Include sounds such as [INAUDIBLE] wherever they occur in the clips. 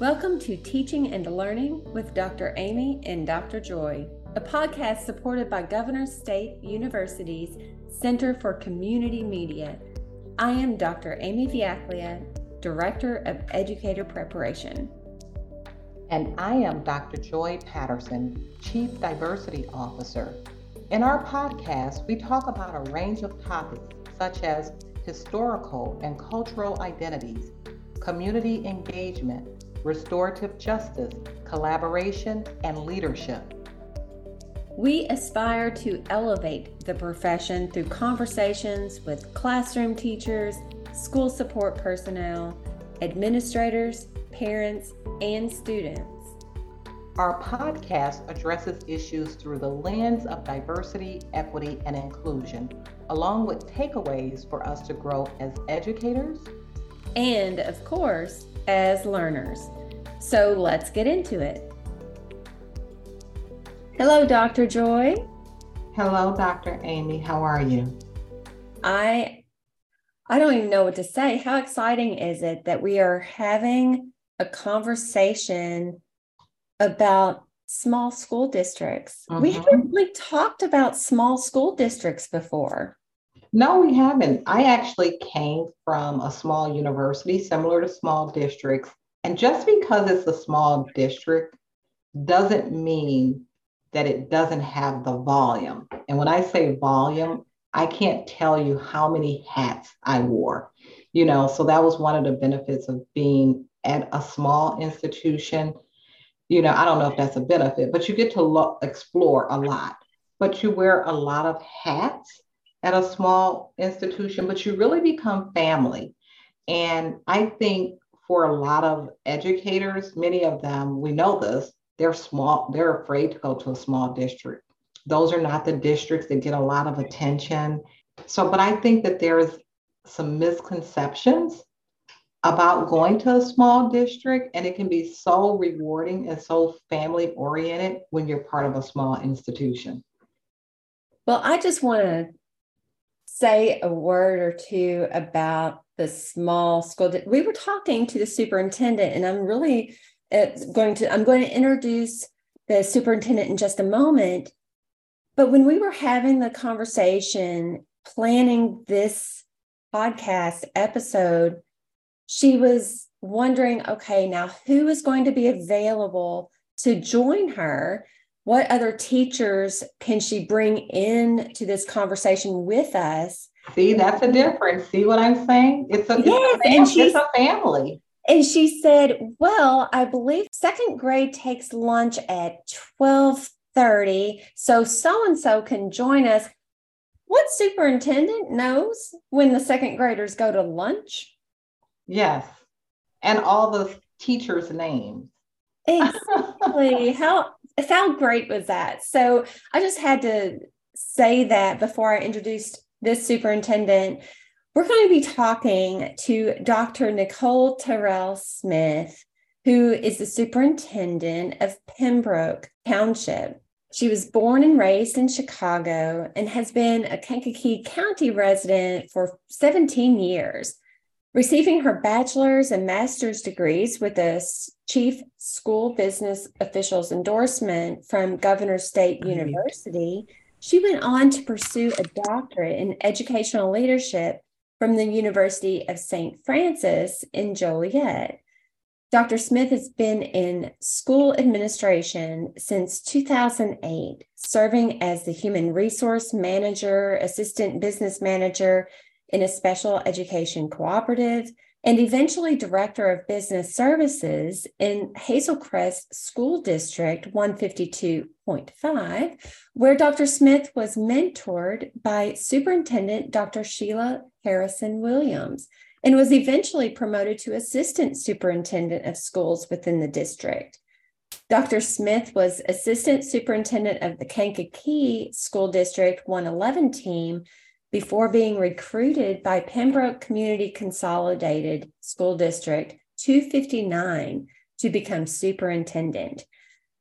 Welcome to Teaching and Learning with Dr. Amy and Dr. Joy, a podcast supported by Governor State University's Center for Community Media. I am Dr. Amy Viaclia, Director of Educator Preparation. And I am Dr. Joy Patterson, Chief Diversity Officer. In our podcast, we talk about a range of topics such as historical and cultural identities, community engagement, restorative justice, collaboration, and leadership. We aspire to elevate the profession through conversations with classroom teachers, school support personnel, administrators, parents, and students. Our podcast addresses issues through the lens of diversity, equity, and inclusion, along with takeaways for us to grow as educators and, of course, as learners. So let's get into it. Hello, Dr. Joy. Hello, Dr. Amy. How are you? I I don't even know what to say. How exciting is it that we are having a conversation about small school districts? We Mhm. haven't really talked about small school districts before. No, we haven't. I actually came from a small university similar to small districts. And just because it's a small district doesn't mean that it doesn't have the volume. And when I say volume, I can't tell you how many hats I wore. You know, so that was one of the benefits of being at a small institution. You know, I don't know if that's a benefit, but you get to lo- explore a lot. But you wear a lot of hats at a small institution, but you really become family. And I think for a lot of educators, many of them, we know this, they're small, they're afraid to go to a small district. Those are not the districts that get a lot of attention. So, but I think that there's some misconceptions about going to a small district, and it can be so rewarding and so family oriented when you're part of a small institution. Well, I just want to say a word or two about the small school. We were talking to the superintendent, and I'm really going to I'm going to introduce the superintendent in just a moment. But when we were having the conversation, planning this podcast episode, she was wondering, okay, now who is going to be available to join her? What other teachers can she bring in to this conversation with us? See, that's a difference. See what I'm saying? It's a, Yes, it's, a and she's- it's a family. And she said, "Well, I believe second grade takes lunch at 12:30, so so and so can join us." What superintendent knows when the second graders go to lunch? Yes. And all the teachers' names. Exactly. [LAUGHS] how how great was that? So I just had to say that before I introduced this superintendent. We're going to be talking to Dr. Nicole Terrell Smith, who is the superintendent of Pembroke Township. She was born and raised in Chicago and has been a Kankakee County resident for 17 years receiving her bachelor's and master's degrees with a chief school business officials endorsement from Governor State University, she went on to pursue a doctorate in educational leadership from the University of St. Francis in Joliet. Dr. Smith has been in school administration since 2008, serving as the human resource manager, assistant business manager, in a special education cooperative, and eventually director of business services in Hazelcrest School District 152.5, where Dr. Smith was mentored by Superintendent Dr. Sheila Harrison Williams and was eventually promoted to Assistant Superintendent of Schools within the district. Dr. Smith was Assistant Superintendent of the Kankakee School District 111 team before being recruited by Pembroke Community Consolidated School District 259 to become superintendent.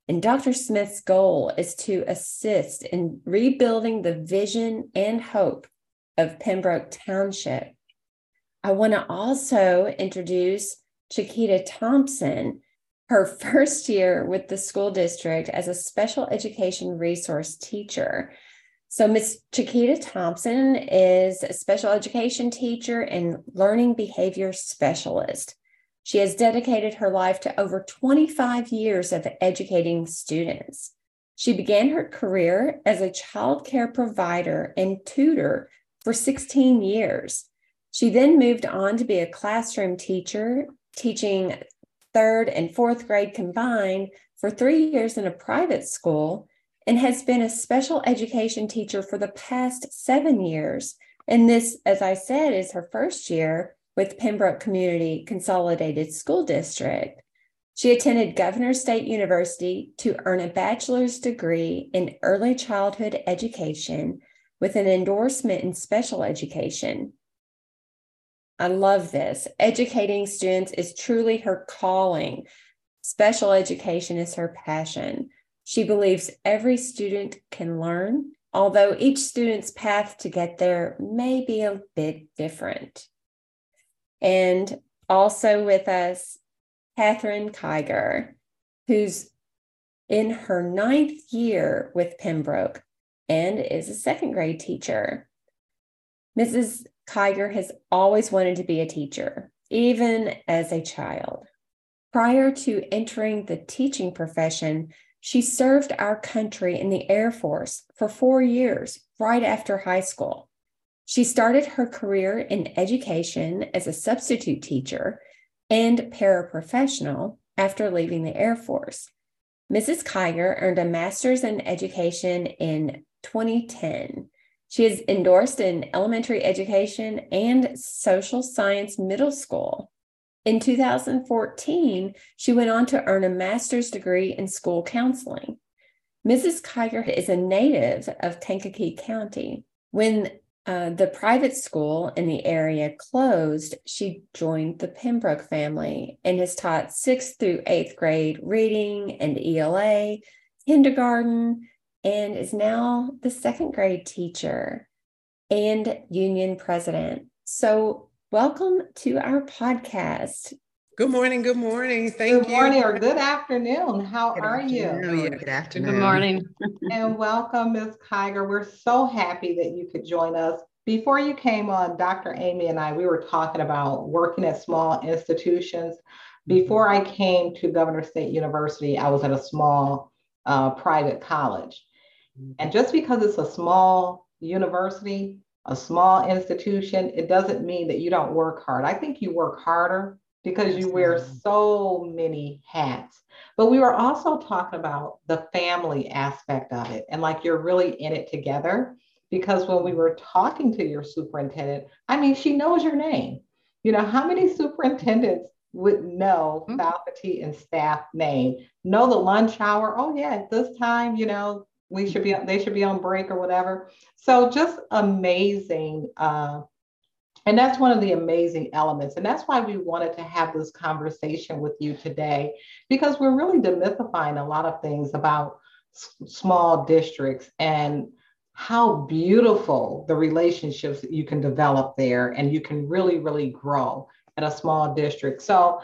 And Dr. Smith's goal is to assist in rebuilding the vision and hope of Pembroke Township. I want to also introduce Chiquita Thompson, her [LAUGHS] first year with the school district as a special education resource teacher. So, Ms. Chiquita Thompson is a special education teacher and learning behavior specialist. She has dedicated her life to over 25 years of educating students. She began her career as a child care provider and tutor for 16 years. She then moved on to be a classroom teacher, teaching third and fourth grade combined for three years in a private school, and has been a special education teacher for the past seven years. And this, as I said, is her first year with Pembroke Community Consolidated School District. She attended Governor State University to earn a bachelor's degree in early childhood education with an endorsement in special education. I love this. Educating students is truly her calling. Special education is her passion. She believes every student can learn, although each student's path to get there may be a bit different. And also with us, Katherine Kiger, who's in her ninth year with Pembroke and is a second grade teacher. Mrs. Kiger has always wanted to be a teacher, even as a child. Prior to entering the teaching profession, she served our country in the Air Force for four years right after high school. She started her career in education as a substitute teacher and paraprofessional after leaving the Air Force. Mrs. Kiger earned a master's in education in 2010 she is endorsed in elementary education and social science middle school. In 2014, she went on to earn a master's degree in school counseling. Mrs. Kiger is a native of Kankakee County. When uh, the private school in the area closed, she joined the Pembroke family and has taught sixth through eighth grade reading and ELA, kindergarten, and is now the second grade teacher and union president. So, welcome to our podcast. Good morning. Good morning. Thank good you. Good morning or good afternoon. How good are afternoon. you? Good afternoon. Good morning. and welcome, Ms. Kiger. We're so happy that you could join us. Before you came on, Dr. Amy and I, we were talking about working at small institutions. Before I came to Governor State University, I was at a small uh, private college. And just because it's a small university, a small institution, it doesn't mean that you don't work hard. I think you work harder because you wear so many hats. But we were also talking about the family aspect of it and like you're really in it together. Because when we were talking to your superintendent, I mean, she knows your name. You know, how many superintendents would know mm-hmm. faculty and staff name, know the lunch hour? Oh, yeah, at this time, you know, we should be they should be on break or whatever. So just amazing uh, and that's one of the amazing elements. And that's why we wanted to have this conversation with you today because we're really demystifying a lot of things about s- small districts and how beautiful the relationships that you can develop there and you can really really grow in a small district. So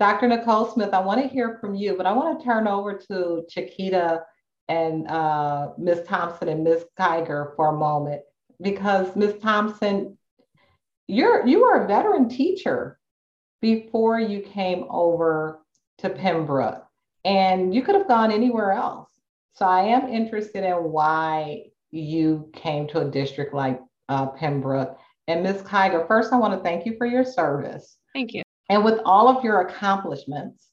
dr nicole smith i want to hear from you but i want to turn over to chiquita and uh, Ms. Thompson and Ms. Kiger for a moment because Ms. Thompson, you're you were a veteran teacher before you came over to Pembroke, and you could have gone anywhere else. So I am interested in why you came to a district like uh, Pembroke. And Ms. Kiger, first I want to thank you for your service. Thank you. And with all of your accomplishments,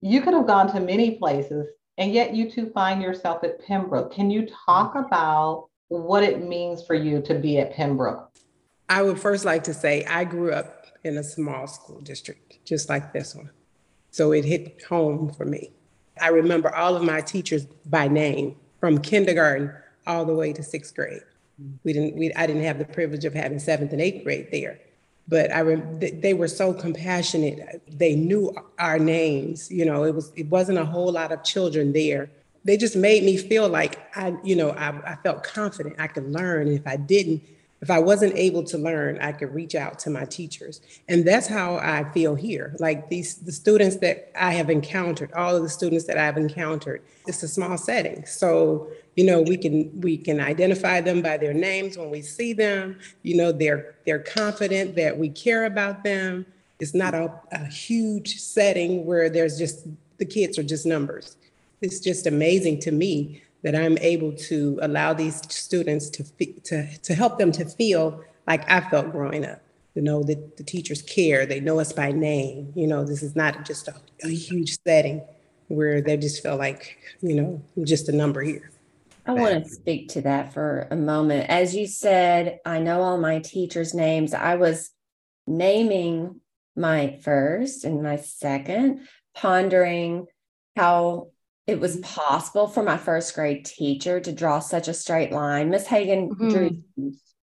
you could have gone to many places and yet you two find yourself at Pembroke. Can you talk about what it means for you to be at Pembroke? I would first like to say I grew up in a small school district, just like this one. So it hit home for me. I remember all of my teachers by name from kindergarten all the way to sixth grade. We didn't, we, I didn't have the privilege of having seventh and eighth grade there but I they were so compassionate. They knew our names. You know, it was it wasn't a whole lot of children there. They just made me feel like I, you know, I, I felt confident I could learn. And if I didn't, If I wasn't able to learn, I could reach out to my teachers. And that's how I feel here. Like these the students that I have encountered, all of the students that I've encountered, it's a small setting. So, you know, we can we can identify them by their names when we see them. You know, they're they're confident that we care about them. It's not a, a huge setting where there's just the kids are just numbers. It's just amazing to me that I'm able to allow these students to, to, to help them to feel like I felt growing up. You know, that the teachers care, they know us by name. You know, this is not just a, a huge setting where they just feel like, you know, I'm just a number here. I want to speak to that for a moment. As you said, I know all my teachers' names. I was naming my first and my second, pondering how it was possible for my first grade teacher to draw such a straight line. Miss Hagan mm-hmm. drew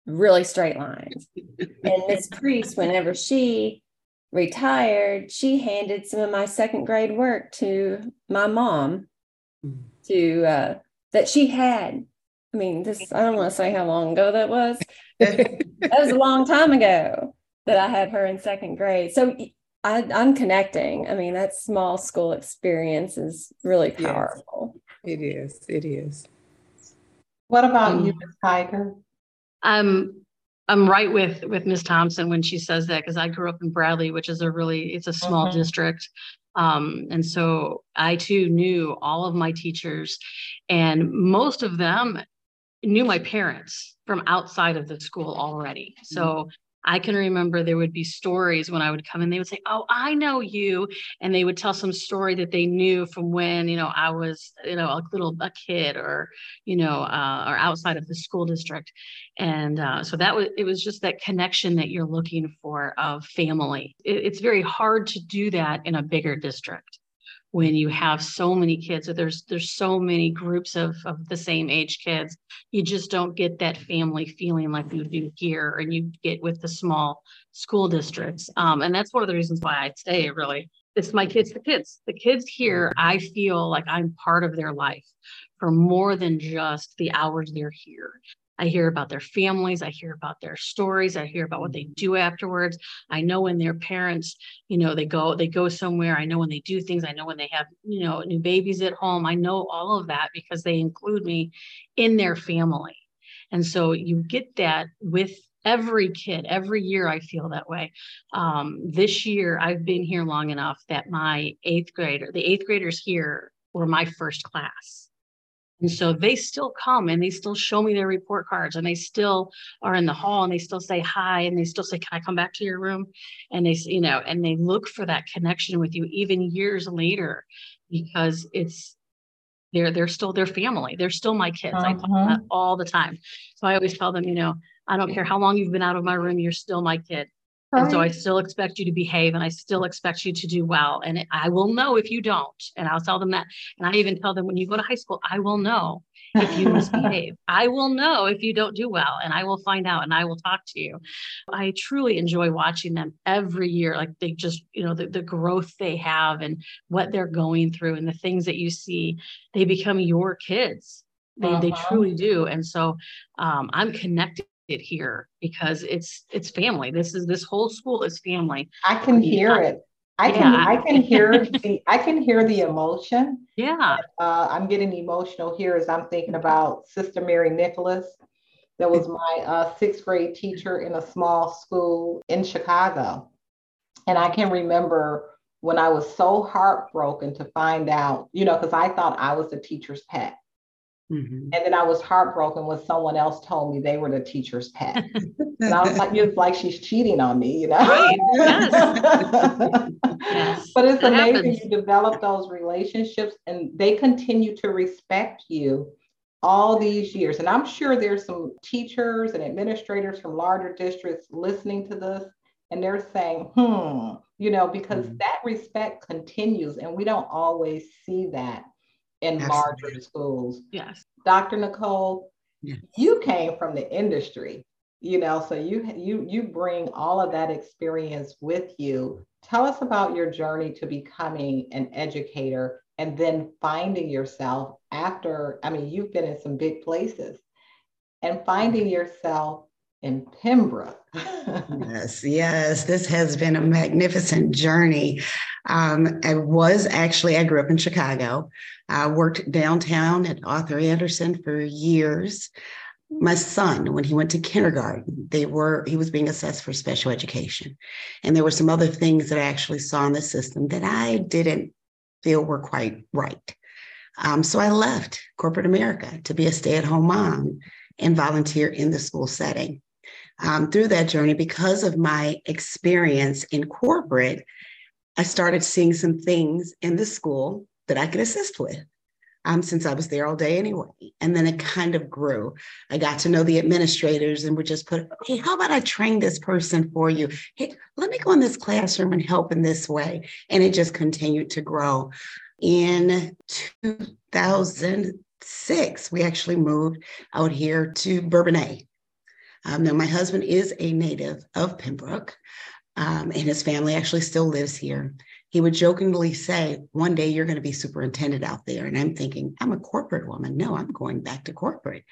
really straight lines. [LAUGHS] and Miss Priest, whenever she retired, she handed some of my second grade work to my mom to uh, that she had. I mean, this I don't want to say how long ago that was. [LAUGHS] that was a long time ago that I had her in second grade. So I, am connecting. I mean, that small school experience is really powerful. Yes, it is. It is. What about um, you, Ms. Kiger? I'm I'm right with with Ms. Thompson when she says that because I grew up in Bradley, which is a really it's a small mm-hmm. district. Um, and so I too knew all of my teachers, and most of them knew my parents from outside of the school already. So mm-hmm. I can remember there would be stories when I would come and they would say, Oh, I know you. And they would tell some story that they knew from when, you know, I was, you know, a little a kid or, you know, uh, or outside of the school district. And uh, so that was, it was just that connection that you're looking for of family. It, it's very hard to do that in a bigger district when you have so many kids or there's there's so many groups of, of the same age kids you just don't get that family feeling like you do here and you get with the small school districts. Um, and that's one of the reasons why i stay really. It's my kids the kids. The kids here i feel like i'm part of their life for more than just the hours they're here I hear about their families. I hear about their stories. I hear about what they do afterwards. I know when their parents, you know, they go they go somewhere. I know when they do things. I know when they have, you know, new babies at home. I know all of that because they include me in their family. And so you get that with every kid every year i feel that way um, this year i've been here long enough that my eighth grader the eighth graders here were my first class and so they still come and they still show me their report cards and they still are in the hall and they still say hi and they still say, Can I come back to your room? And they, you know, and they look for that connection with you even years later because it's they're they're still their family. They're still my kids. Uh-huh. I talk that all the time. So I always tell them, you know, I don't care how long you've been out of my room, you're still my kid. And so I still expect you to behave and I still expect you to do well. And I will know if you don't. And I'll tell them that. And I even tell them when you go to high school, I will know if you misbehave. [LAUGHS] I will know if you don't do well and I will find out and I will talk to you. I truly enjoy watching them every year. Like they just, you know, the, the growth they have and what they're going through and the things that you see, they become your kids. They, uh-huh. they truly do. And so um, I'm connected here because it's it's family. This is this whole school is family. I can hear it. I yeah. can I can hear the [LAUGHS] I can hear the emotion. Yeah. Uh, I'm getting emotional here as I'm thinking about Sister Mary Nicholas. That was my uh, sixth grade teacher in a small school in Chicago. And I can remember when I was so heartbroken to find out, you know, because I thought I was the teacher's pet. Mm-hmm. And then I was heartbroken when someone else told me they were the teacher's pet. [LAUGHS] and I was like, it's like she's cheating on me, you know? Right. Yes. [LAUGHS] yes. But it's that amazing happens. you develop those relationships and they continue to respect you all these years. And I'm sure there's some teachers and administrators from larger districts listening to this and they're saying, hmm, you know, because mm-hmm. that respect continues and we don't always see that in Absolutely. larger schools. Yes. Dr. Nicole, yeah. you came from the industry, you know, so you you you bring all of that experience with you. Tell us about your journey to becoming an educator and then finding yourself after, I mean, you've been in some big places and finding yourself in Pembroke. Yes, yes, this has been a magnificent journey. Um, I was actually, I grew up in Chicago. I worked downtown at Arthur Andersen for years. My son, when he went to kindergarten, they were he was being assessed for special education, and there were some other things that I actually saw in the system that I didn't feel were quite right. Um, so I left corporate America to be a stay-at-home mom and volunteer in the school setting um, through that journey, because of my experience in corporate, I started seeing some things in the school that I could assist with. Um, since I was there all day anyway. And then it kind of grew. I got to know the administrators and would just put, hey, how about I train this person for you? Hey, let me go in this classroom and help in this way. And it just continued to grow. In 2006, we actually moved out here to Bourbonnais. Um, now, my husband is a native of Pembroke, um, and his family actually still lives here. He would jokingly say, One day you're going to be superintendent out there. And I'm thinking, I'm a corporate woman. No, I'm going back to corporate.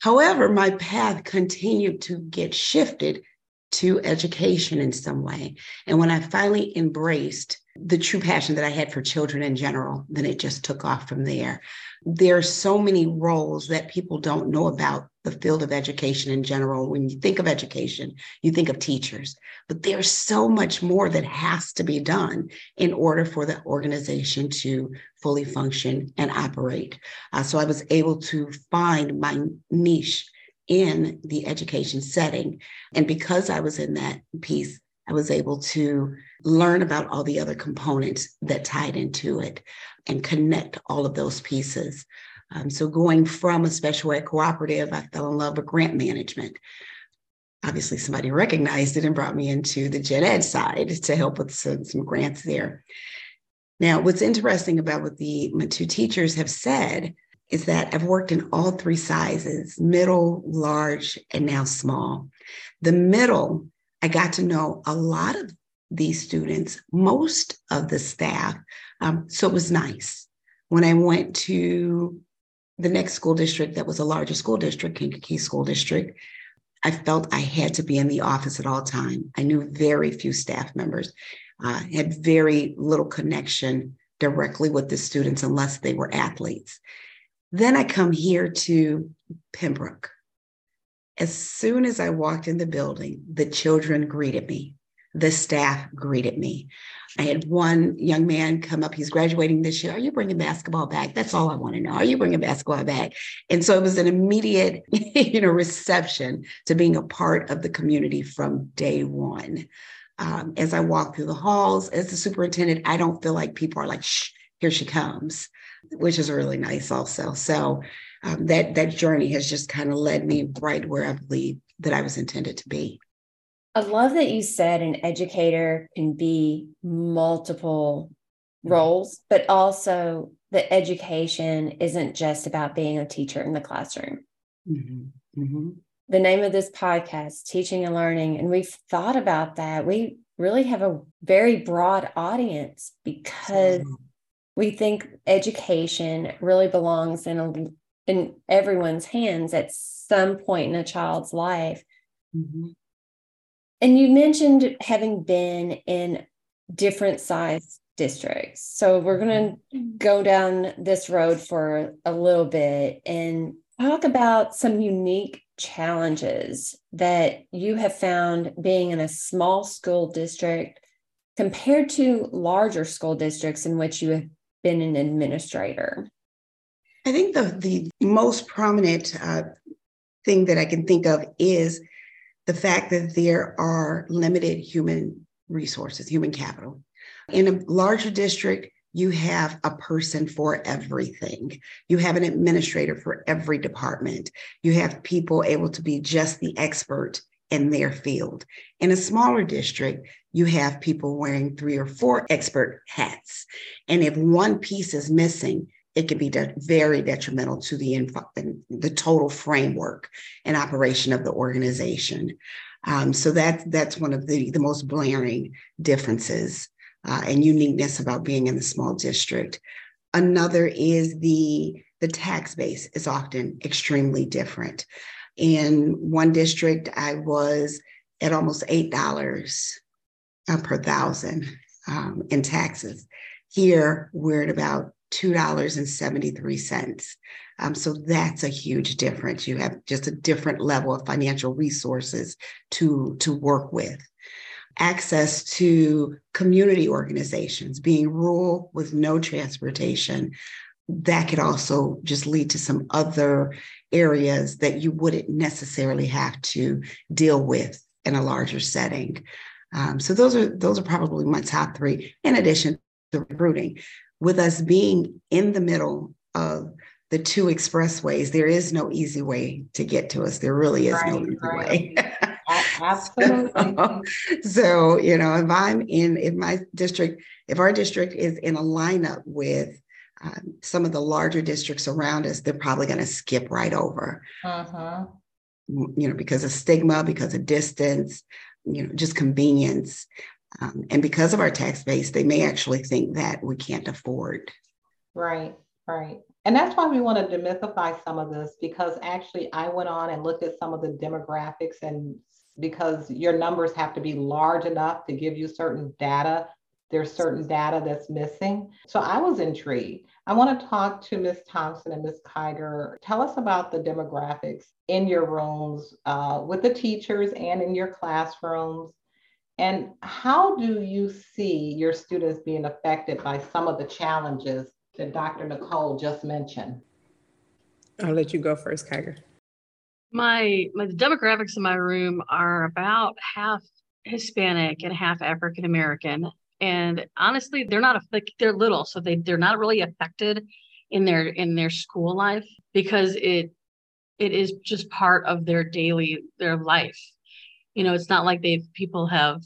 However, my path continued to get shifted to education in some way. And when I finally embraced the true passion that I had for children in general, then it just took off from there. There are so many roles that people don't know about the field of education in general. When you think of education, you think of teachers, but there's so much more that has to be done in order for the organization to fully function and operate. Uh, so I was able to find my niche in the education setting. And because I was in that piece, I was able to learn about all the other components that tied into it and connect all of those pieces. Um, so, going from a special ed cooperative, I fell in love with grant management. Obviously, somebody recognized it and brought me into the gen ed side to help with some, some grants there. Now, what's interesting about what the my two teachers have said is that I've worked in all three sizes middle, large, and now small. The middle, I got to know a lot of these students, most of the staff. Um, so it was nice. When I went to the next school district that was a larger school district, Kankakee School District, I felt I had to be in the office at all time. I knew very few staff members, uh, had very little connection directly with the students unless they were athletes. Then I come here to Pembroke. As soon as I walked in the building, the children greeted me. The staff greeted me. I had one young man come up. He's graduating this year. Are you bringing basketball back? That's all I want to know. Are you bringing basketball back? And so it was an immediate, [LAUGHS] you know, reception to being a part of the community from day one. Um, as I walk through the halls, as the superintendent, I don't feel like people are like, "Shh, here she comes." which is really nice also. So um, that that journey has just kind of led me right where I believe that I was intended to be. I love that you said an educator can be multiple roles, but also the education isn't just about being a teacher in the classroom. Mm-hmm. Mm-hmm. The name of this podcast, Teaching and Learning, and we've thought about that. We really have a very broad audience because mm-hmm we think education really belongs in a, in everyone's hands at some point in a child's life. And you mentioned having been in different size districts. So we're going to go down this road for a little bit and talk about some unique challenges that you have found being in a small school district compared to larger school districts in which you have been an administrator? I think the, the most prominent uh, thing that I can think of is the fact that there are limited human resources, human capital. In a larger district, you have a person for everything. You have an administrator for every department. You have people able to be just the expert in their field. In a smaller district, you have people wearing three or four expert hats. And if one piece is missing, it can be de- very detrimental to the, inf- the total framework and operation of the organization. Um, so that, that's one of the, the most blaring differences uh, and uniqueness about being in the small district. Another is the, the tax base is often extremely different In one district, I was at almost $8 uh, per thousand um, in taxes. Here, we're at about $2.73. Um, so that's a huge difference. You have just a different level of financial resources to, to work with. Access to community organizations, being rural with no transportation, that could also just lead to some other areas that you wouldn't necessarily have to deal with in a larger setting. Um, so those are those are probably my top three. In addition to recruiting, with us being in the middle of the two expressways, there is no easy way to get to us. There really is right, no easy right. way. [LAUGHS] [LAUGHS] Absolutely. so, you know, if I'm in, if my district, if our district is in a lineup with um, some of the larger districts around us, they're probably going to skip right over. Uh-huh. You know, because of stigma, because of distance, you know, just convenience. Um, and because of our tax base, they may actually think that we can't afford. Right, right. And that's why we want to demystify some of this because actually I went on and looked at some of the demographics and because your numbers have to be large enough to give you certain data there's certain data that's missing. So I was intrigued. I want to talk to Ms. Thompson and Ms. Kiger. Tell us about the demographics in your rooms uh, with the teachers and in your classrooms. And how do you see your students being affected by some of the challenges that Dr. Nicole just mentioned? I'll let you go first, Kiger. My, my demographics in my room are about half Hispanic and half African American and honestly they're not like they're little so they they're not really affected in their in their school life because it it is just part of their daily their life you know it's not like they've people have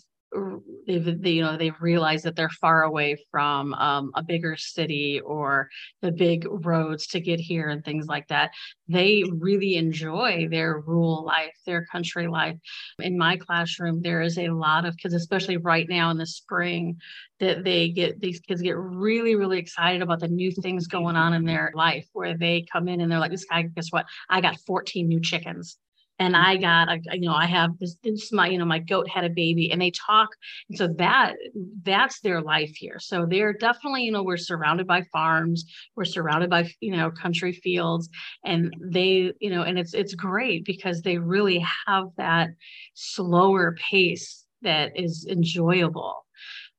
they've they, you know they've realized that they're far away from um, a bigger city or the big roads to get here and things like that. They really enjoy their rural life their country life. In my classroom there is a lot of kids especially right now in the spring that they get these kids get really really excited about the new things going on in their life where they come in and they're like this guy guess what? I got 14 new chickens and I got a, you know I have this, this my you know my goat had a baby and they talk. And so that that's their life here. So they're definitely you know we're surrounded by farms we're surrounded by you know country fields. And they you know and it's it's great because they really have that slower pace that is enjoyable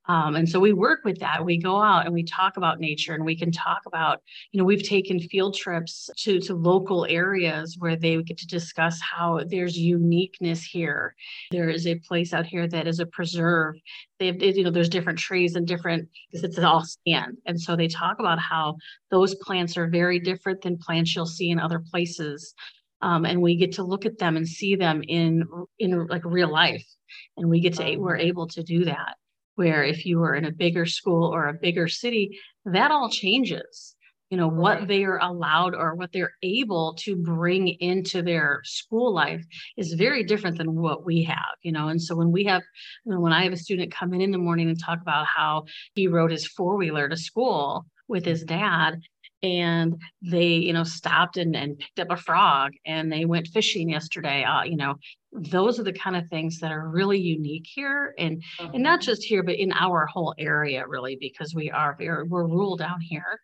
um, and so we work with that. We go out and we talk about nature and we can talk about, you know, we've taken field trips to, to local areas where they get to discuss how there's uniqueness here. There is a place out here that is a preserve. They've, you know, there's different trees and different, because it's all sand. And so they talk about how those plants are very different than plants you'll see in other places. Um, and we get to look at them and see them in in like real life and we get to we're able to do that where if you were in a bigger school or a bigger city, that all changes. You know, what they are allowed or what they're able to bring into their school life is very different than what we have, you know. And so when we have, you know, when I have a student come in in the morning and talk about how he rode his four wheeler to school with his dad and they you know stopped and, and picked up a frog and they went fishing yesterday uh, you know those are the kind of things that are really unique here and mm-hmm. and not mm-hmm. just here but in our whole area really because we are very we're rural down here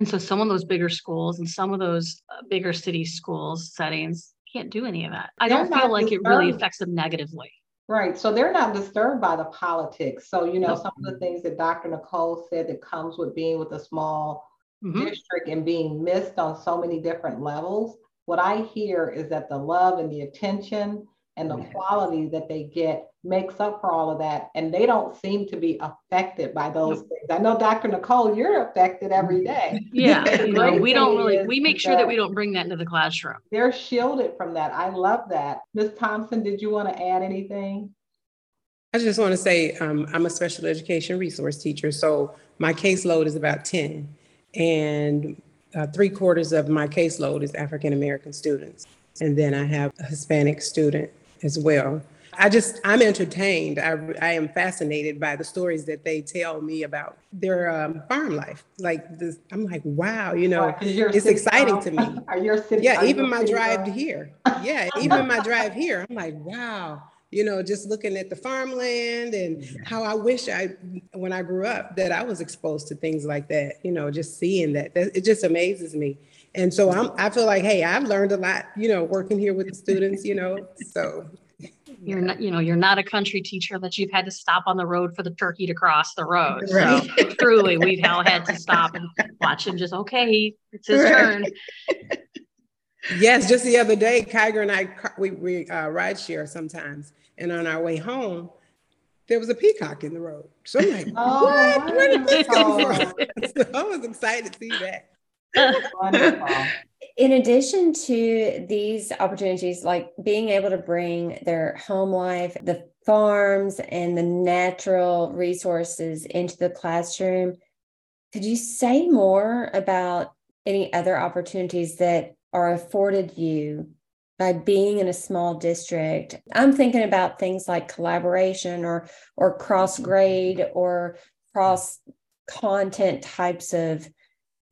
and so some of those bigger schools and some of those uh, bigger city schools settings can't do any of that i they're don't feel like disturbed. it really affects them negatively Right. So they're not disturbed by the politics. So, you know, some of the things that Dr. Nicole said that comes with being with a small mm-hmm. district and being missed on so many different levels. What I hear is that the love and the attention and the quality that they get makes up for all of that. And they don't seem to be affected by those things. I know Dr. Nicole, you're affected every day. [LAUGHS] Yeah, you [LAUGHS] know, we don't really, we make sure that, that we don't bring that into the classroom. They're shielded from that. I love that. Ms. Thompson, did you want to add anything? I just want to say um, I'm a special education resource teacher, so my caseload is about 10 and uh, three quarters of my caseload is African American students. And then I have a Hispanic student as well. I just, I'm entertained. I, I am fascinated by the stories that they tell me about their um, farm life. Like this, I'm like, wow, you know, it's exciting to me. [LAUGHS] Are you city? Yeah, even my drive to here. [LAUGHS] Yeah, even my drive here, I'm like, wow, you know, just looking at the farmland and how I wish I, when I grew up, that I was exposed to things like that. You know, just seeing that, it just amazes me. And so I'm, I feel like, hey, I've learned a lot, you know, working here with the students, you know, so you're not you know you're not a country teacher that you've had to stop on the road for the turkey to cross the road right. so truly we've all had to stop and watch him just okay it's his right. turn yes just the other day Kiger and i we, we uh, ride share sometimes and on our way home there was a peacock in the road. So i'm like oh, what? Where did this come from [LAUGHS] so i was excited to see that. In addition to these opportunities, like being able to bring their home life, the farms, and the natural resources into the classroom, could you say more about any other opportunities that are afforded you by being in a small district? I'm thinking about things like collaboration or or cross grade or cross content types of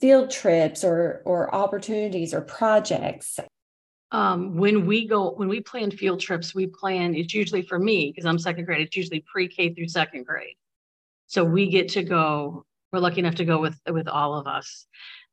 field trips or or opportunities or projects. Um, when we go when we plan field trips we plan it's usually for me because i'm second grade it's usually pre-k through second grade. So we get to go we're lucky enough to go with with all of us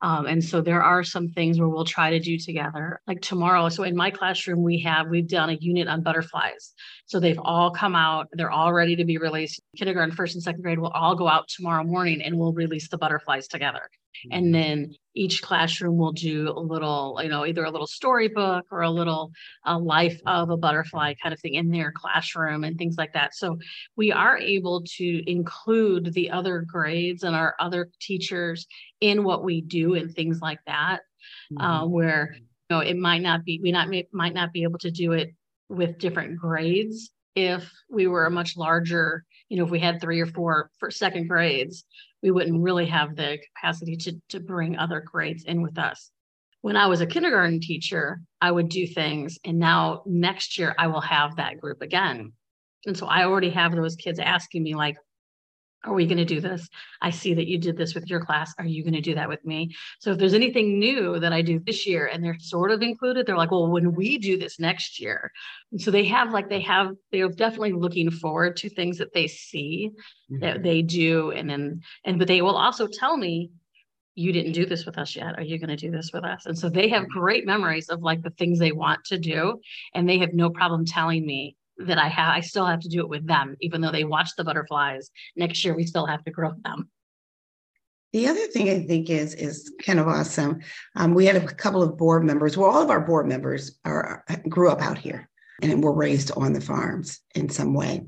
um, and so there are some things where we'll try to do together. Like tomorrow so in my classroom we have we've done a unit on butterflies. So they've all come out they're all ready to be released. Kindergarten first and second grade will all go out tomorrow morning and we'll release the butterflies together. And mm-hmm. then each classroom will do a little you know either a little storybook or a little uh, life of a butterfly kind of thing in their classroom and things like that. So we are able to include the other grades and our other teachers in what we do and things like that uh, mm-hmm. where you know it might not be we not might not be able to do it with different grades if we were a much larger you know if we had three or four for second grades we wouldn't really have the capacity to, to bring other grades in with us. When I was a kindergarten teacher, I would do things, and now next year I will have that group again. And so I already have those kids asking me, like, are we going to do this? I see that you did this with your class. Are you going to do that with me? So if there's anything new that I do this year and they're sort of included, they're like, well, when we do this next year. And so they have like, they have, they're definitely looking forward to things that they see mm-hmm. that they do. And then, and, but they will also tell me, you didn't do this with us yet. Are you going to do this with us? And so they have great memories of like the things they want to do. And they have no problem telling me that I have, I still have to do it with them, even though they watch the butterflies. Next year, we still have to grow them. The other thing I think is is kind of awesome. Um, we had a couple of board members. Well, all of our board members are grew up out here and were raised on the farms in some way,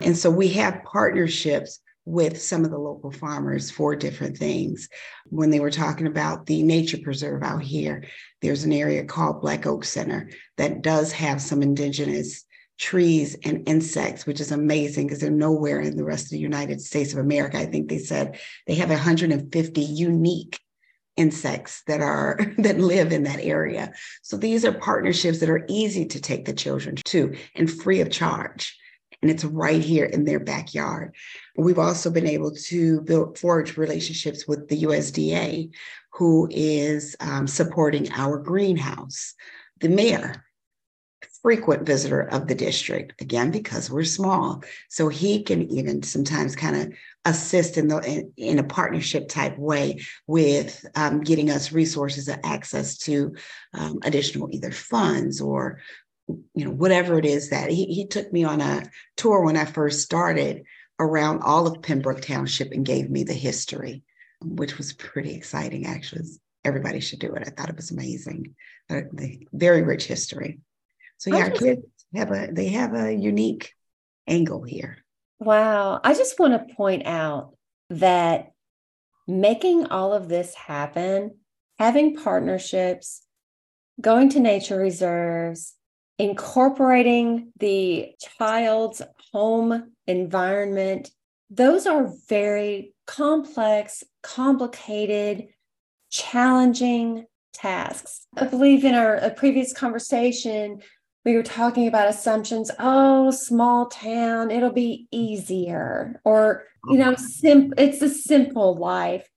and so we have partnerships with some of the local farmers for different things. When they were talking about the nature preserve out here, there's an area called Black Oak Center that does have some indigenous trees and insects, which is amazing because they're nowhere in the rest of the United States of America. I think they said they have 150 unique insects that are [LAUGHS] that live in that area. So these are partnerships that are easy to take the children to and free of charge. And it's right here in their backyard. We've also been able to build forge relationships with the USDA, who is um, supporting our greenhouse. The mayor frequent visitor of the district again because we're small. So he can even sometimes kind of assist in the in, in, a partnership type way with um, getting us resources and access to um, additional either funds or you know whatever it is that he, he took me on a tour when i first started around all of pembroke township and gave me the history which was pretty exciting actually. Everybody should do it. I thought it was amazing. Uh, very rich history so yeah, just, kids have a they have a unique angle here. Wow. I just want to point out that making all of this happen, having partnerships, going to nature reserves, incorporating the child's home environment, those are very complex, complicated, challenging tasks. I believe in our previous conversation, we were talking about assumptions. Oh, small town, it'll be easier. Or, you know, mm-hmm. sim- it's a simple life.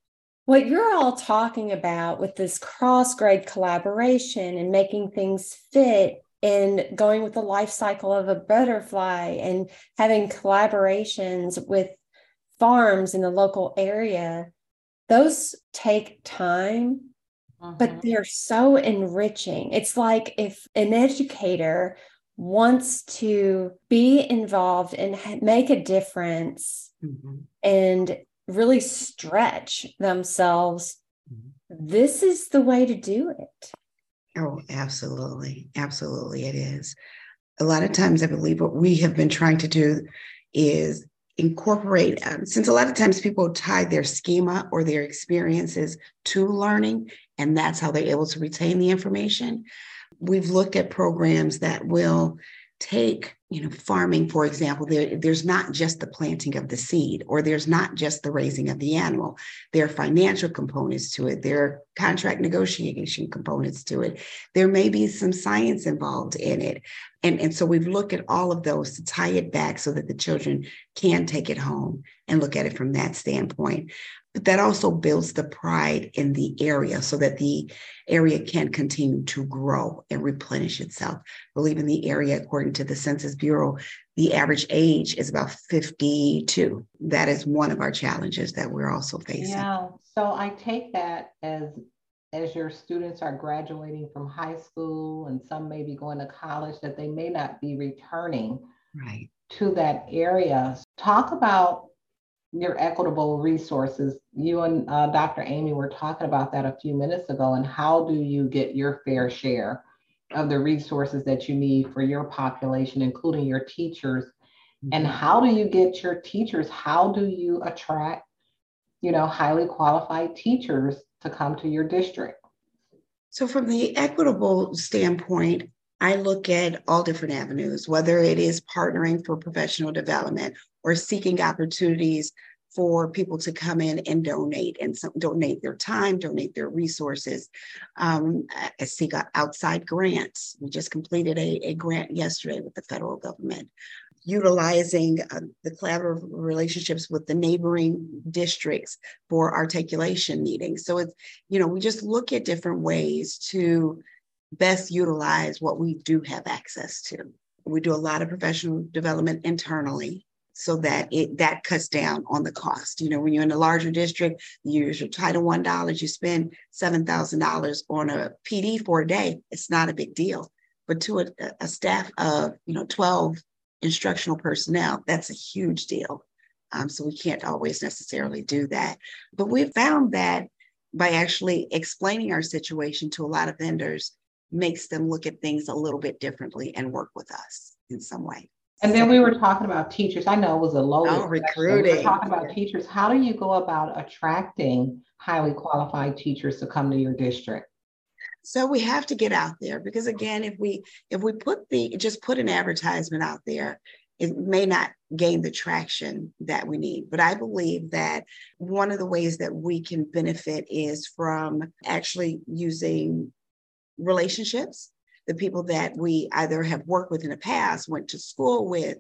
What you're all talking about with this cross grade collaboration and making things fit and going with the life cycle of a butterfly and having collaborations with farms in the local area, those take time but mm-hmm. they're so enriching. It's like if an educator wants to be involved and make a difference mm-hmm. and really stretch themselves, mm-hmm. this is the way to do it. Oh, absolutely. Absolutely, it is. A lot of times, I believe what we have been trying to do is incorporate, um, since a lot of times people tie their schema or their experiences to learning, and that's how they're able to retain the information. We've looked at programs that will take you know farming for example there, there's not just the planting of the seed or there's not just the raising of the animal. There are financial components to it. There are contract negotiation components to it. There may be some science involved in it. And, and so we've looked at all of those to tie it back so that the children can take it home and look at it from that standpoint but that also builds the pride in the area so that the area can continue to grow and replenish itself. I believe in the area, according to the Census Bureau, the average age is about 52. That is one of our challenges that we're also facing. Yeah. So I take that as as your students are graduating from high school and some may be going to college that they may not be returning right to that area. Talk about your equitable resources. You and uh, Dr. Amy were talking about that a few minutes ago, and how do you get your fair share of the resources that you need for your population, including your teachers? And mm-hmm. how do you get your teachers? How do you attract, you know, highly qualified teachers to come to your district? So, from the equitable standpoint, I look at all different avenues, whether it is partnering for professional development or seeking opportunities for people to come in and donate and some, donate their time, donate their resources. Um, seek outside grants. We just completed a, a grant yesterday with the federal government, utilizing uh, the collaborative relationships with the neighboring districts for articulation meetings. So it's, you know, we just look at different ways to best utilize what we do have access to. We do a lot of professional development internally so that it that cuts down on the cost. You know, when you're in a larger district, you use your Title One dollars, you spend seven thousand dollars on a PD for a day. It's not a big deal, but to a, a staff of you know twelve instructional personnel, that's a huge deal. Um, so we can't always necessarily do that. But we found that by actually explaining our situation to a lot of vendors, makes them look at things a little bit differently and work with us in some way. And then we were talking about teachers. I know it was a low oh, recruiting. We talking about teachers. How do you go about attracting highly qualified teachers to come to your district? So we have to get out there because again, if we if we put the just put an advertisement out there, it may not gain the traction that we need. But I believe that one of the ways that we can benefit is from actually using relationships, the people that we either have worked with in the past, went to school with,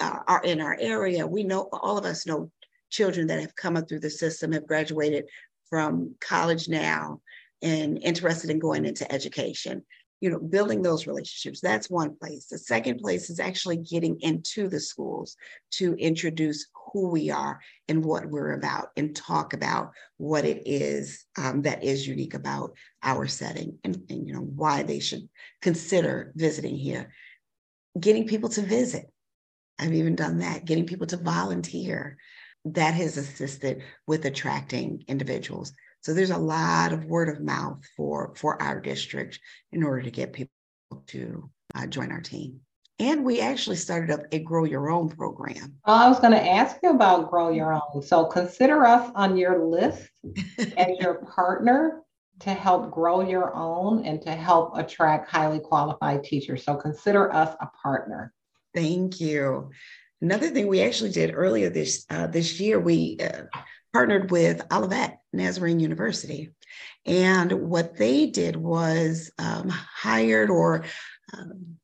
uh, are in our area. We know, all of us know children that have come up through the system, have graduated from college now and interested in going into education you know, building those relationships. That's one place. The second place is actually getting into the schools to introduce who we are and what we're about and talk about what it is um, that is unique about our setting and, and, you know, why they should consider visiting here. Getting people to visit. I've even done that, getting people to volunteer. That has assisted with attracting individuals. So there's a lot of word of mouth for, for our district in order to get people to uh, join our team. And we actually started up a Grow Your Own program. Well, I was going to ask you about Grow Your Own. So consider us on your list as [LAUGHS] your partner to help grow your own and to help attract highly qualified teachers. So consider us a partner. Thank you. Another thing we actually did earlier this uh, this year, we uh, partnered with Olivet Nazarene University. And what they did was um, hired or um,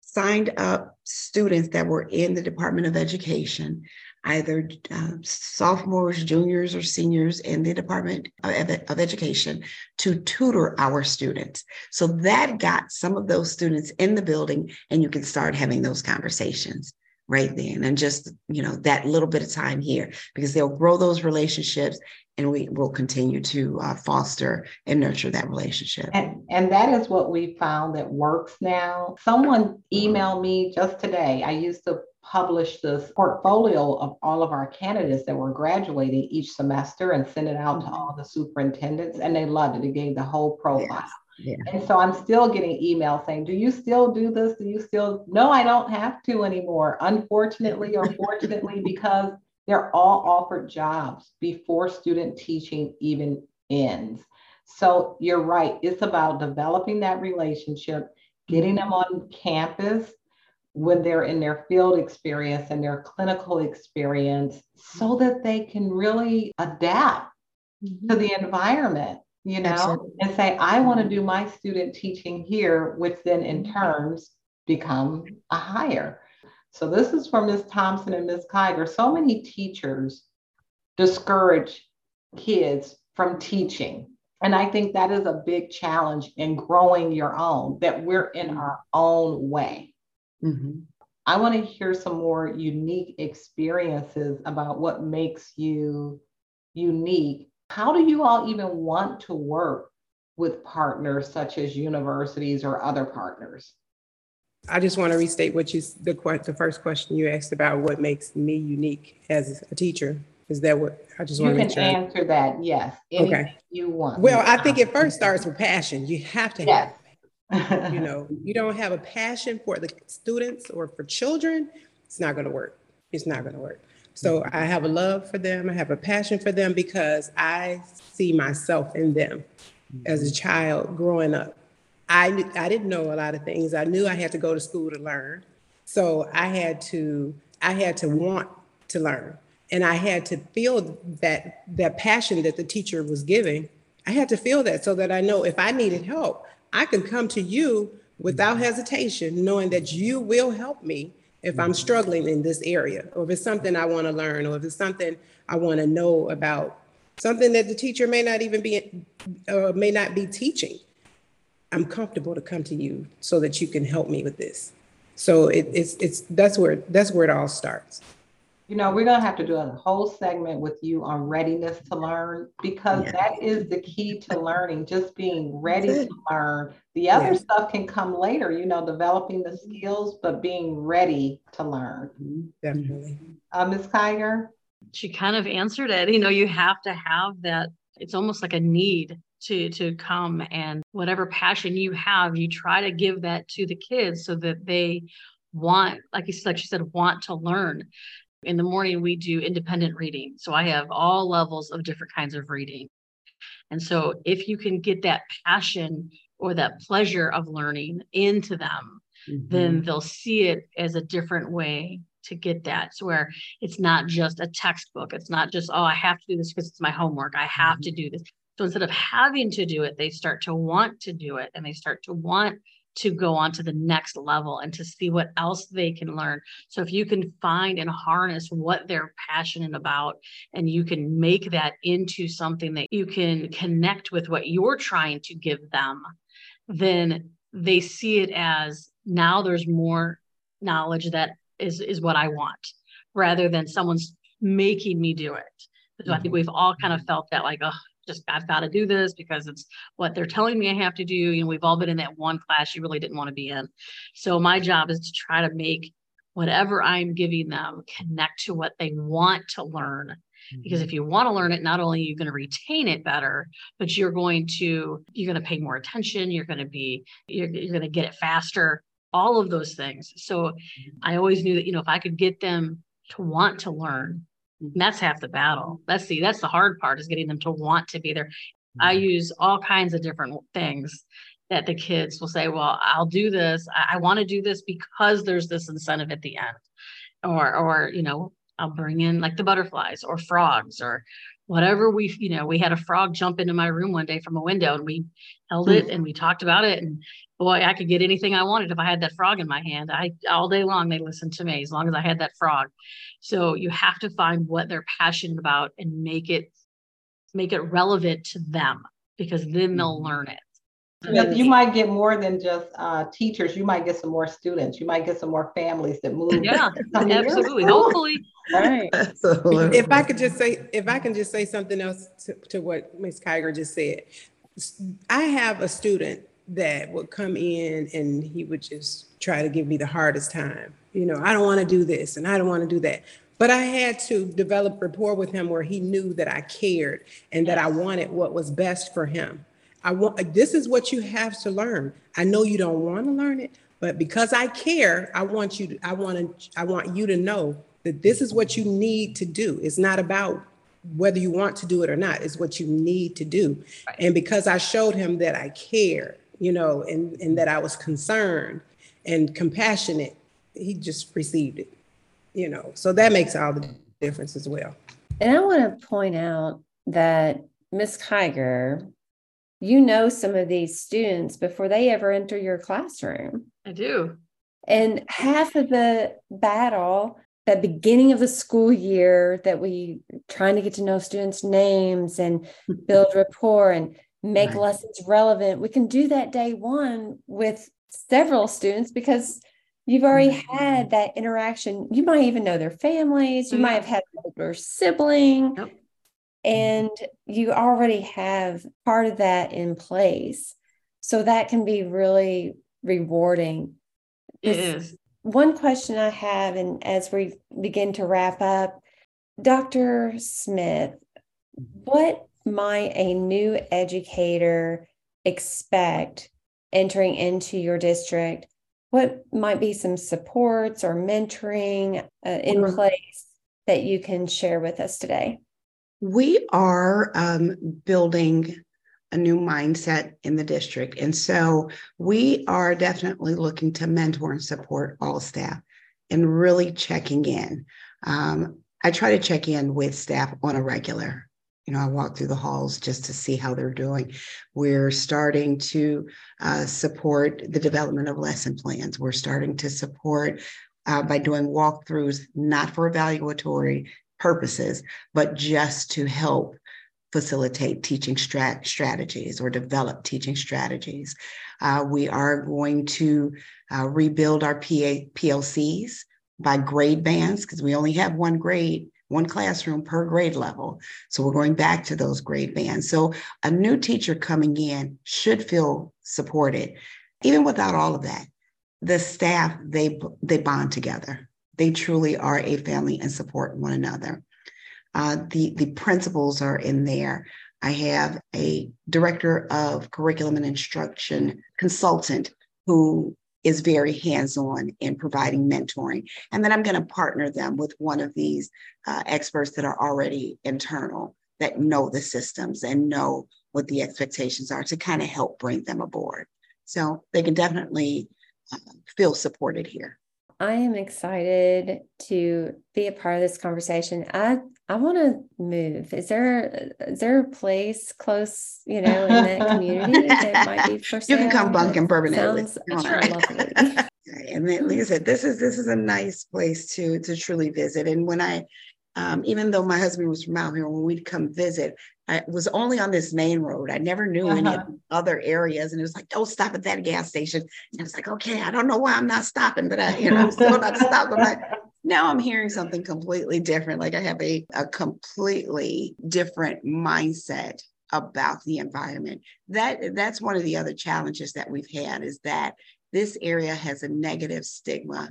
signed up students that were in the Department of Education, either uh, sophomores, juniors, or seniors in the Department of, of, Education to tutor our students. So that got some of those students in the building, and you can start having those conversations right then and just you know that little bit of time here because they'll grow those relationships and we will continue to uh, foster and nurture that relationship. And, and that is what we found that works now. Someone emailed me just today. I used to publish this portfolio of all of our candidates that were graduating each semester and send it out to mm-hmm. all the superintendents and they loved it. It gave the whole profile. yes. Yeah. And so I'm still getting emails saying, Do you still do this? Do you still? No, I don't have to anymore, unfortunately or [LAUGHS] fortunately, because they're all offered jobs before student teaching even ends. So you're right. It's about developing that relationship, getting them on campus when they're in their field experience and their clinical experience so that they can really adapt mm-hmm. to the environment you know, Absolutely. and say, I want to do my student teaching here, which then in mm-hmm. turns become a hire. So this is for Ms. Thompson and Ms. Kiger. So many teachers discourage kids from teaching. And I think that is a big challenge in growing your own, that we're in mm-hmm. our own way. Mm-hmm. I want to hear some more unique experiences about what makes you unique how do you all even want to work with partners such as universities or other partners? I just want to restate what you the the first question you asked about what makes me unique as a teacher. Is that what I just want you to make sure? You can answer that. Yes. Anything okay. You want. Well, I think it first starts with passion. You have to yes. have. you know, you don't have a passion for the students or for children, it's not going to work. It's not going to work. So I have a love for them. I have a passion for them because I see myself in them as a child growing up. I, I didn't know a lot of things. I knew I had to go to school to learn. So I had to I had to want to learn. And I had to feel that that passion that the teacher was giving. I had to feel that so that I know if I needed help, I could come to you without hesitation, knowing that you will help me if I'm struggling in this area, or if it's something I want to learn, or if it's something I want to know about, something that the teacher may not even be, uh, may not be teaching. I'm comfortable to come to you so that you can help me with this. So it, it's it's that's where that's where it all starts you know, we're going to have to do a whole segment with you on readiness to learn because yeah. that is the key to learning, just being ready to learn. The other stuff can come later, you know, developing the skills, but being ready to learn. Definitely. Uh, Ms. Kiger? She kind of answered it. You know, you have to have that, it's almost like a need to to come and whatever passion you have you try to give that to the kids so that they want like you like she said want to learn in the morning, we do independent reading. So I have all levels of different kinds of reading. And so if you can get that passion or that pleasure of learning into them, mm-hmm. then they'll see it as a different way to get that to where it's not just a textbook. It's not just, oh, I have to do this because it's my homework. I have mm-hmm. to do this. So instead of having to do it, they start to want to do it and they start to want to go on to the next level and to see what else they can learn. So if you can find and harness what they're passionate about and you can make that into something that you can connect with what you're trying to give them, then they see it as now there's more knowledge that is is what I want rather than someone's making me do it. So I think mm-hmm. we've all kind of felt that like, oh, just I've got to do this because it's what they're telling me I have to do. You know, we've all been in that one class you really didn't want to be in. So my job is to try to make whatever I'm giving them connect to what they want to learn. Because if mm-hmm. you want to learn it, not only are you going to retain it better, but you're going to you're going to pay more attention. You're going to be you're, you're going to get it faster. All of those things. So mm-hmm. I always knew that you know if I could get them to want to learn and that's half the battle. That's the that's the hard part is getting them to want to be there. I mm-hmm. use all kinds of different things that the kids will say, well, I'll do this. I, I want to do this because there's this incentive at the end. Or or, you know, I'll bring in like the butterflies or frogs or whatever we, you know, we had a frog jump into my room one day from a window and we held it and we talked about it. And boy, I could get anything I wanted if I had that frog in my hand. I all day long they listened to me as long as I had that frog. So you have to find what they're passionate about and make it make it relevant to them because then they'll mm-hmm. learn it. You might get more than just uh, teachers. You might get some more students. You might get some more families that move. Yeah, [LAUGHS] absolutely. Hopefully. Right. [LAUGHS] Absolutely. If I could just say, if I can just say something else to, to what Ms. Kiger just said, I have a student that would come in and he would just try to give me the hardest time. You know, I don't want to do this and I don't want to do that. But I had to develop rapport with him where he knew that I cared and that I wanted what was best for him. I want this is what you have to learn. I know you don't want to learn it, but because I care, I want you to, I want to I want you to know that this is what you need to do. It's not about whether you want to do it or not, it's what you need to do. Right. And because I showed him that I care, you know, and, and that I was concerned and compassionate, he just received it, you know. So that makes all the difference as well. And I want to point out that Miss Kiger you know some of these students before they ever enter your classroom. I do. And half of the battle, that beginning of the school year, that we trying to get to know students' names and [LAUGHS] build rapport and make right. lessons relevant, we can do that day one with several students because you've already mm-hmm. had that interaction. You might even know their families. You mm-hmm. might have had an older sibling. Yep. Mm-hmm. and you already have part of that in place. So that can be really rewarding. It is. One question I have, and as we begin to wrap up, Dr. Smith, what might a new educator expect entering into your district? What might be some supports or mentoring uh, in place that you can share with us today? We are um, building a new mindset in the district. And so we are definitely looking to mentor and support all staff and really checking in. Um, I try to check in with staff on a regular. You know, I walk through the halls just to see how they're doing. We're starting to uh, support the development of lesson plans. We're starting to support uh, by doing walkthroughs, not for evaluatory purposes, but just to help facilitate teaching strat- strategies or develop teaching strategies. Uh, we are going to uh, rebuild our PA- PLCs by grade bands because we only have one grade, one classroom per grade level. So we're going back to those grade bands. So a new teacher coming in should feel supported. Even without all of that, the staff, they, they bond together they truly are a family and support one another. Uh, the, the principals are in there. I have a director of curriculum and instruction consultant who is very hands on in providing mentoring. And then I'm going to partner them with one of these uh, experts that are already internal that know the systems and know what the expectations are to kind of help bring them aboard. So they can definitely uh, feel supported here. I am excited to be a part of this conversation. I I want to move. Is there is there a place close, you know, in that community that [LAUGHS] might be for sale? You can come bunk in Bourbon Sounds [LAUGHS] lovely. and like I said, this is this is a nice place to to truly visit. And when I um, even though my husband was from out here, when we'd come visit, I was only on this main road. I never knew uh-huh. any other areas. And it was like, don't stop at that gas station. And I was like, okay, I don't know why I'm not stopping, but I, you know, I'm still not stopping. But now I'm hearing something completely different. Like I have a, a completely different mindset about the environment. That that's one of the other challenges that we've had is that this area has a negative stigma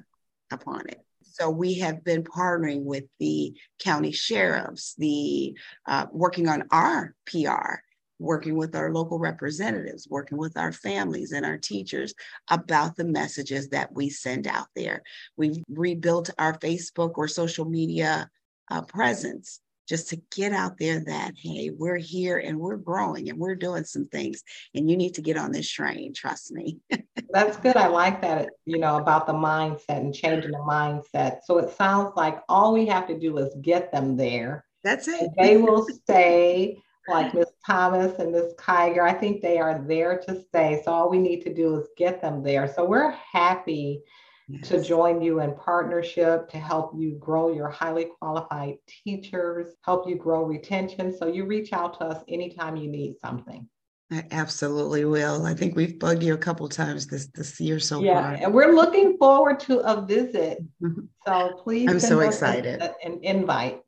upon it. So we have been partnering with the county sheriffs, the uh, working on our PR, working with our local representatives, working with our families and our teachers about the messages that we send out there. We've rebuilt our Facebook or social media uh, presence just to get out there that, hey, we're here and we're growing and we're doing some things and you need to get on this train, trust me. [LAUGHS] That's good. I like that, you know, about the mindset and changing the mindset. So it sounds like all we have to do is get them there. That's it. They [LAUGHS] will stay like Miss Thomas and Miss Kiger. I think they are there to stay. So all we need to do is get them there. So we're happy yes. to join you in partnership to help you grow your highly qualified teachers, help you grow retention. So you reach out to us anytime you need something. I absolutely will. I think we've bugged you a couple times this this year so yeah, far. Yeah, and we're looking forward to a visit. Mm-hmm. So please, I'm so excited. An invite.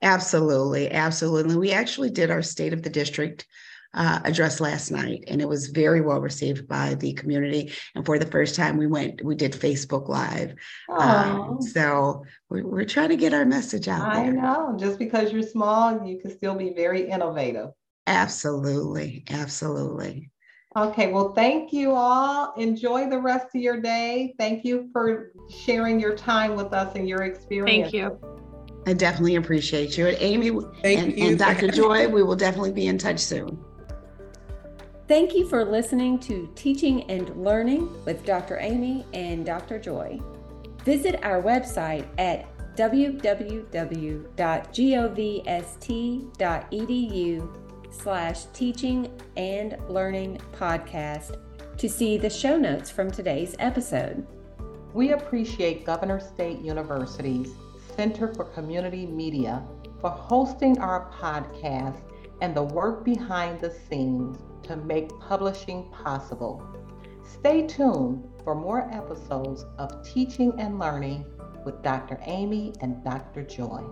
Absolutely, absolutely. We actually did our state of the district uh, address last night, and it was very well received by the community. And for the first time, we went, we did Facebook Live. Um, so we're, we're, trying to get our message out I there. know. Just because you're small, you can still be very innovative. Absolutely, absolutely. Okay, well, thank you all. Enjoy the rest of your day. Thank you for sharing your time with us and your experience. Thank you. I definitely appreciate you. And Amy Thank and, you. and Dr. Joy, we will definitely be in touch soon. Thank you for listening to Teaching and Learning with Dr. Amy and Dr. Joy. Visit our website at www.govst.edu slash teaching and learning podcast to see the show notes from today's episode. We appreciate Governor State University's Center for Community Media for hosting our podcast and the work behind the scenes to make publishing possible. Stay tuned for more episodes of Teaching and Learning with Dr. Amy and Dr. Joy.